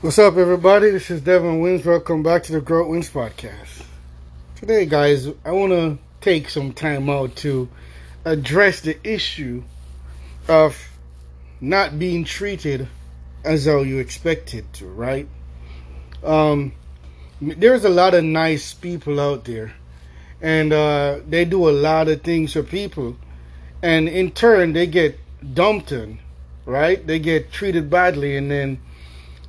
What's up, everybody? This is Devin Wins. Welcome back to the Grow Wins podcast. Today, guys, I want to take some time out to address the issue of not being treated as though you expected to, right? Um, there's a lot of nice people out there, and uh, they do a lot of things for people, and in turn, they get dumped in, right? They get treated badly, and then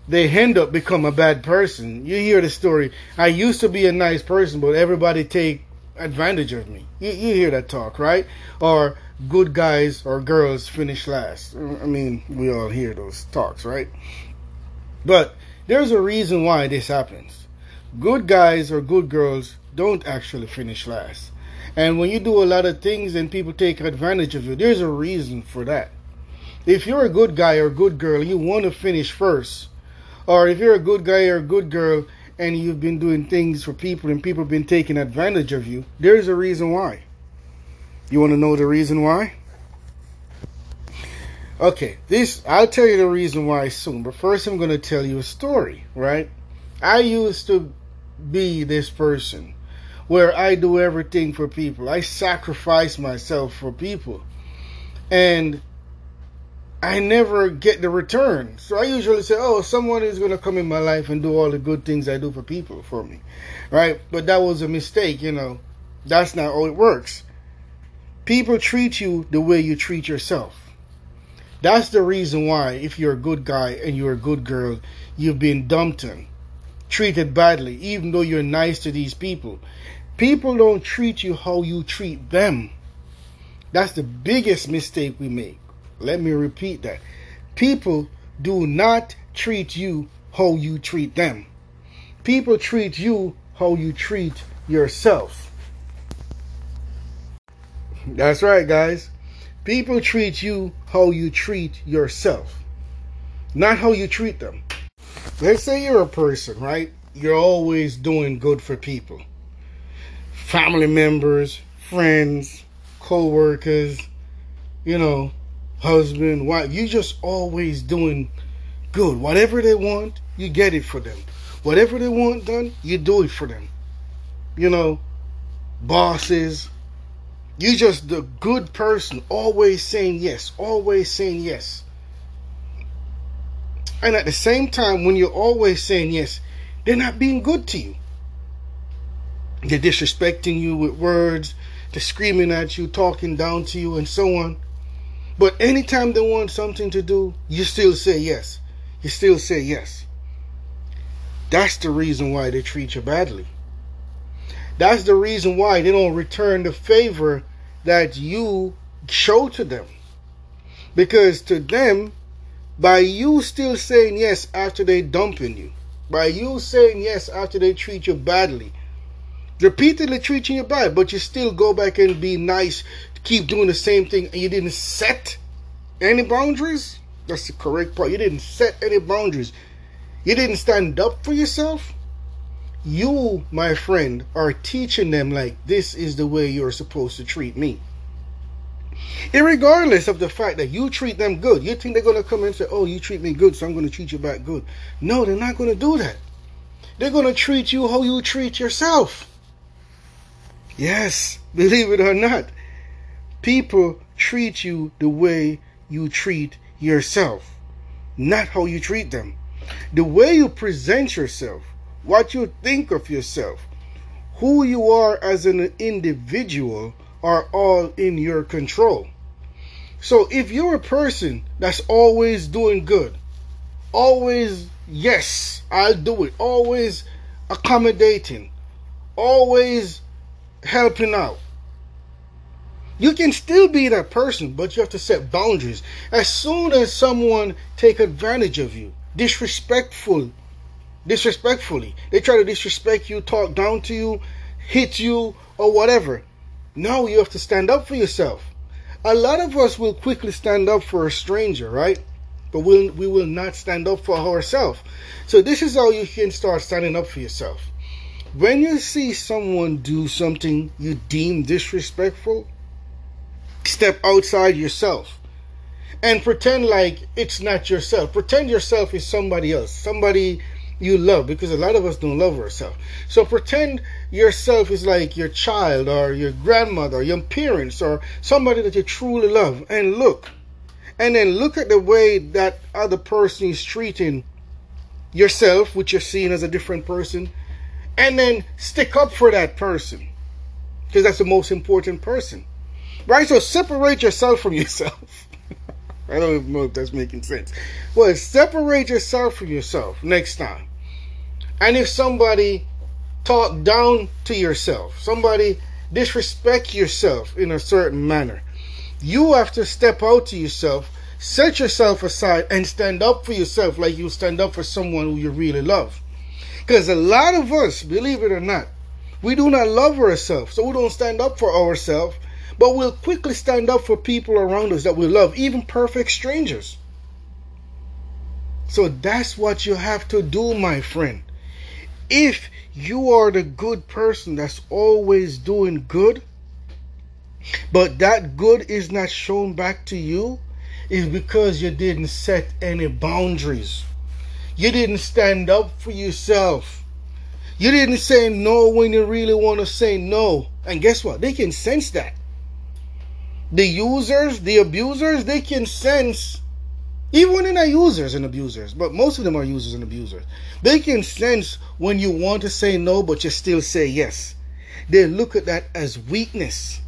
they end up become a bad person. You hear the story. I used to be a nice person, but everybody take advantage of me. You, you hear that talk, right? Or good guys or girls finish last. I mean, we all hear those talks, right? But there's a reason why this happens. Good guys or good girls don't actually finish last. And when you do a lot of things and people take advantage of you, there's a reason for that. If you're a good guy or good girl, you want to finish first or if you're a good guy or a good girl and you've been doing things for people and people have been taking advantage of you, there's a reason why. You want to know the reason why? Okay, this I'll tell you the reason why soon, but first I'm going to tell you a story, right? I used to be this person where I do everything for people. I sacrifice myself for people. And I never get the return. So I usually say, oh, someone is going to come in my life and do all the good things I do for people for me. Right? But that was a mistake, you know. That's not how it works. People treat you the way you treat yourself. That's the reason why, if you're a good guy and you're a good girl, you've been dumped on, treated badly, even though you're nice to these people. People don't treat you how you treat them. That's the biggest mistake we make. Let me repeat that. People do not treat you how you treat them. People treat you how you treat yourself. That's right, guys. People treat you how you treat yourself, not how you treat them. Let's say you're a person, right? You're always doing good for people family members, friends, co workers, you know, husband, wife. You just always doing good. Whatever they want, you get it for them. Whatever they want done, you do it for them. You know, bosses. You just the good person, always saying yes, always saying yes. And at the same time, when you're always saying yes, they're not being good to you. They're disrespecting you with words, they're screaming at you, talking down to you, and so on. But anytime they want something to do, you still say yes. You still say yes. That's the reason why they treat you badly. That's the reason why they don't return the favor that you show to them. Because to them, by you still saying yes after they dumping you, by you saying yes after they treat you badly, repeatedly treating you bad, but you still go back and be nice keep doing the same thing and you didn't set any boundaries, that's the correct part. You didn't set any boundaries. You didn't stand up for yourself. You, my friend, are teaching them like this is the way you're supposed to treat me. Irregardless of the fact that you treat them good, you think they're going to come and say, Oh, you treat me good, so I'm going to treat you back good. No, they're not going to do that. They're going to treat you how you treat yourself. Yes, believe it or not. People treat you the way you treat yourself, not how you treat them. The way you present yourself, what you think of yourself, who you are as an individual are all in your control. So if you're a person that's always doing good, always, yes, I'll do it, always accommodating, always helping out, you can still be that person, but you have to set boundaries. As soon as someone take advantage of you, disrespectful, disrespectfully, they try to disrespect you, talk down to you, hit you, or whatever. Now you have to stand up for yourself. A lot of us will quickly stand up for a stranger, right? But we'll, we will not stand up for ourselves. So this is how you can start standing up for yourself. When you see someone do something you deem disrespectful, step outside yourself and pretend like it's not yourself. Pretend yourself is somebody else, somebody you love, because a lot of us don't love ourselves. So pretend yourself is like your child or your grandmother, or your parents, or somebody that you truly love, and look, and then look at the way that other person is treating yourself, which you're seeing as a different person, and then stick up for that person because that's the most important person. Right? So separate yourself from yourself. I don't even know if that's making sense. Well, separate yourself from yourself next time. And if somebody talk down to yourself, somebody disrespect yourself in a certain manner, you have to step out to yourself, set yourself aside, and stand up for yourself like you stand up for someone who you really love. Because a lot of us, believe it or not, we do not love ourselves, so we don't stand up for ourselves, but we'll quickly stand up for people around us that we love, even perfect strangers. So that's what you have to do, my friend. If you are the good person that's always doing good, but that good is not shown back to you, is because you didn't set any boundaries. You didn't stand up for yourself. You didn't say no when you really want to say no. And guess what? They can sense that. The users, the abusers, they can sense, even when they're users and abusers, but most of them are users and abusers. They can sense when you want to say no, but you still say yes. They look at that as weakness.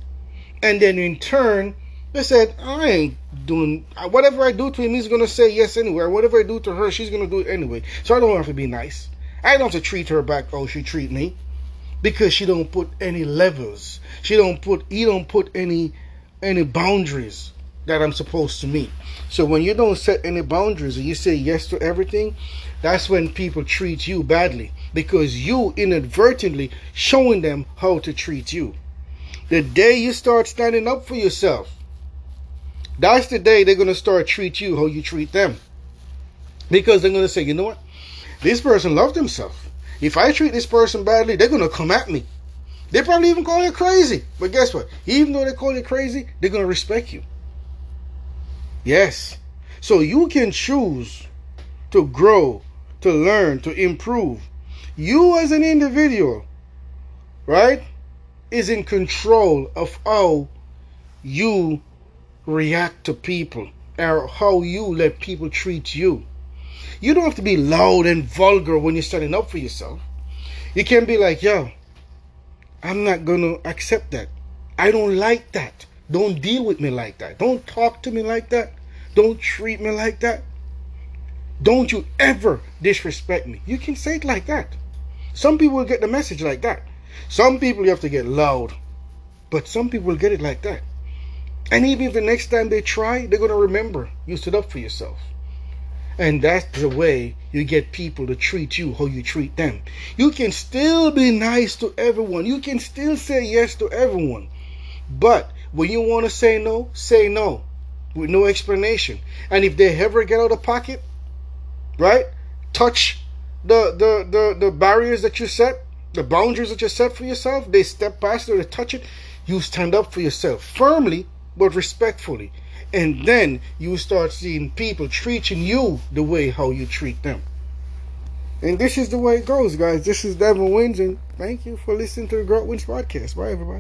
And then in turn, they said, I ain't doing whatever I do to him, he's gonna say yes anyway. Whatever I do to her, she's gonna do it anyway. So I don't have to be nice. I don't have to treat her back how she treat me because she don't put any levels. She don't put he don't put any any boundaries that I'm supposed to meet. So when you don't set any boundaries and you say yes to everything, that's when people treat you badly because you inadvertently showing them how to treat you. The day you start standing up for yourself, that's the day they're going to start treat you how you treat them. Because they're going to say, you know what? This person loved himself. If I treat this person badly, they're gonna come at me. They probably even call you crazy. But guess what? Even though they call you crazy, they're gonna respect you. Yes. So you can choose to grow, to learn, to improve. You as an individual, right, is in control of how you react to people or how you let people treat you. You don't have to be loud and vulgar when you're standing up for yourself. You can be like, yo, I'm not going to accept that. I don't like that. Don't deal with me like that. Don't talk to me like that. Don't treat me like that. Don't you ever disrespect me. You can say it like that. Some people will get the message like that. Some people you have to get loud. But some people will get it like that. And even if the next time they try, they're going to remember you stood up for yourself. And that's the way you get people to treat you how you treat them. You can still be nice to everyone. You can still say yes to everyone. But when you want to say no, say no with no explanation. And if they ever get out of pocket, right? Touch the the the, the barriers that you set, the boundaries that you set for yourself, they step past or they touch it, you stand up for yourself firmly but respectfully and then you start seeing people treating you the way how you treat them. And this is the way it goes, guys. This is Devin Wins, and thank you for listening to the Growth Wins podcast. Bye, everybody.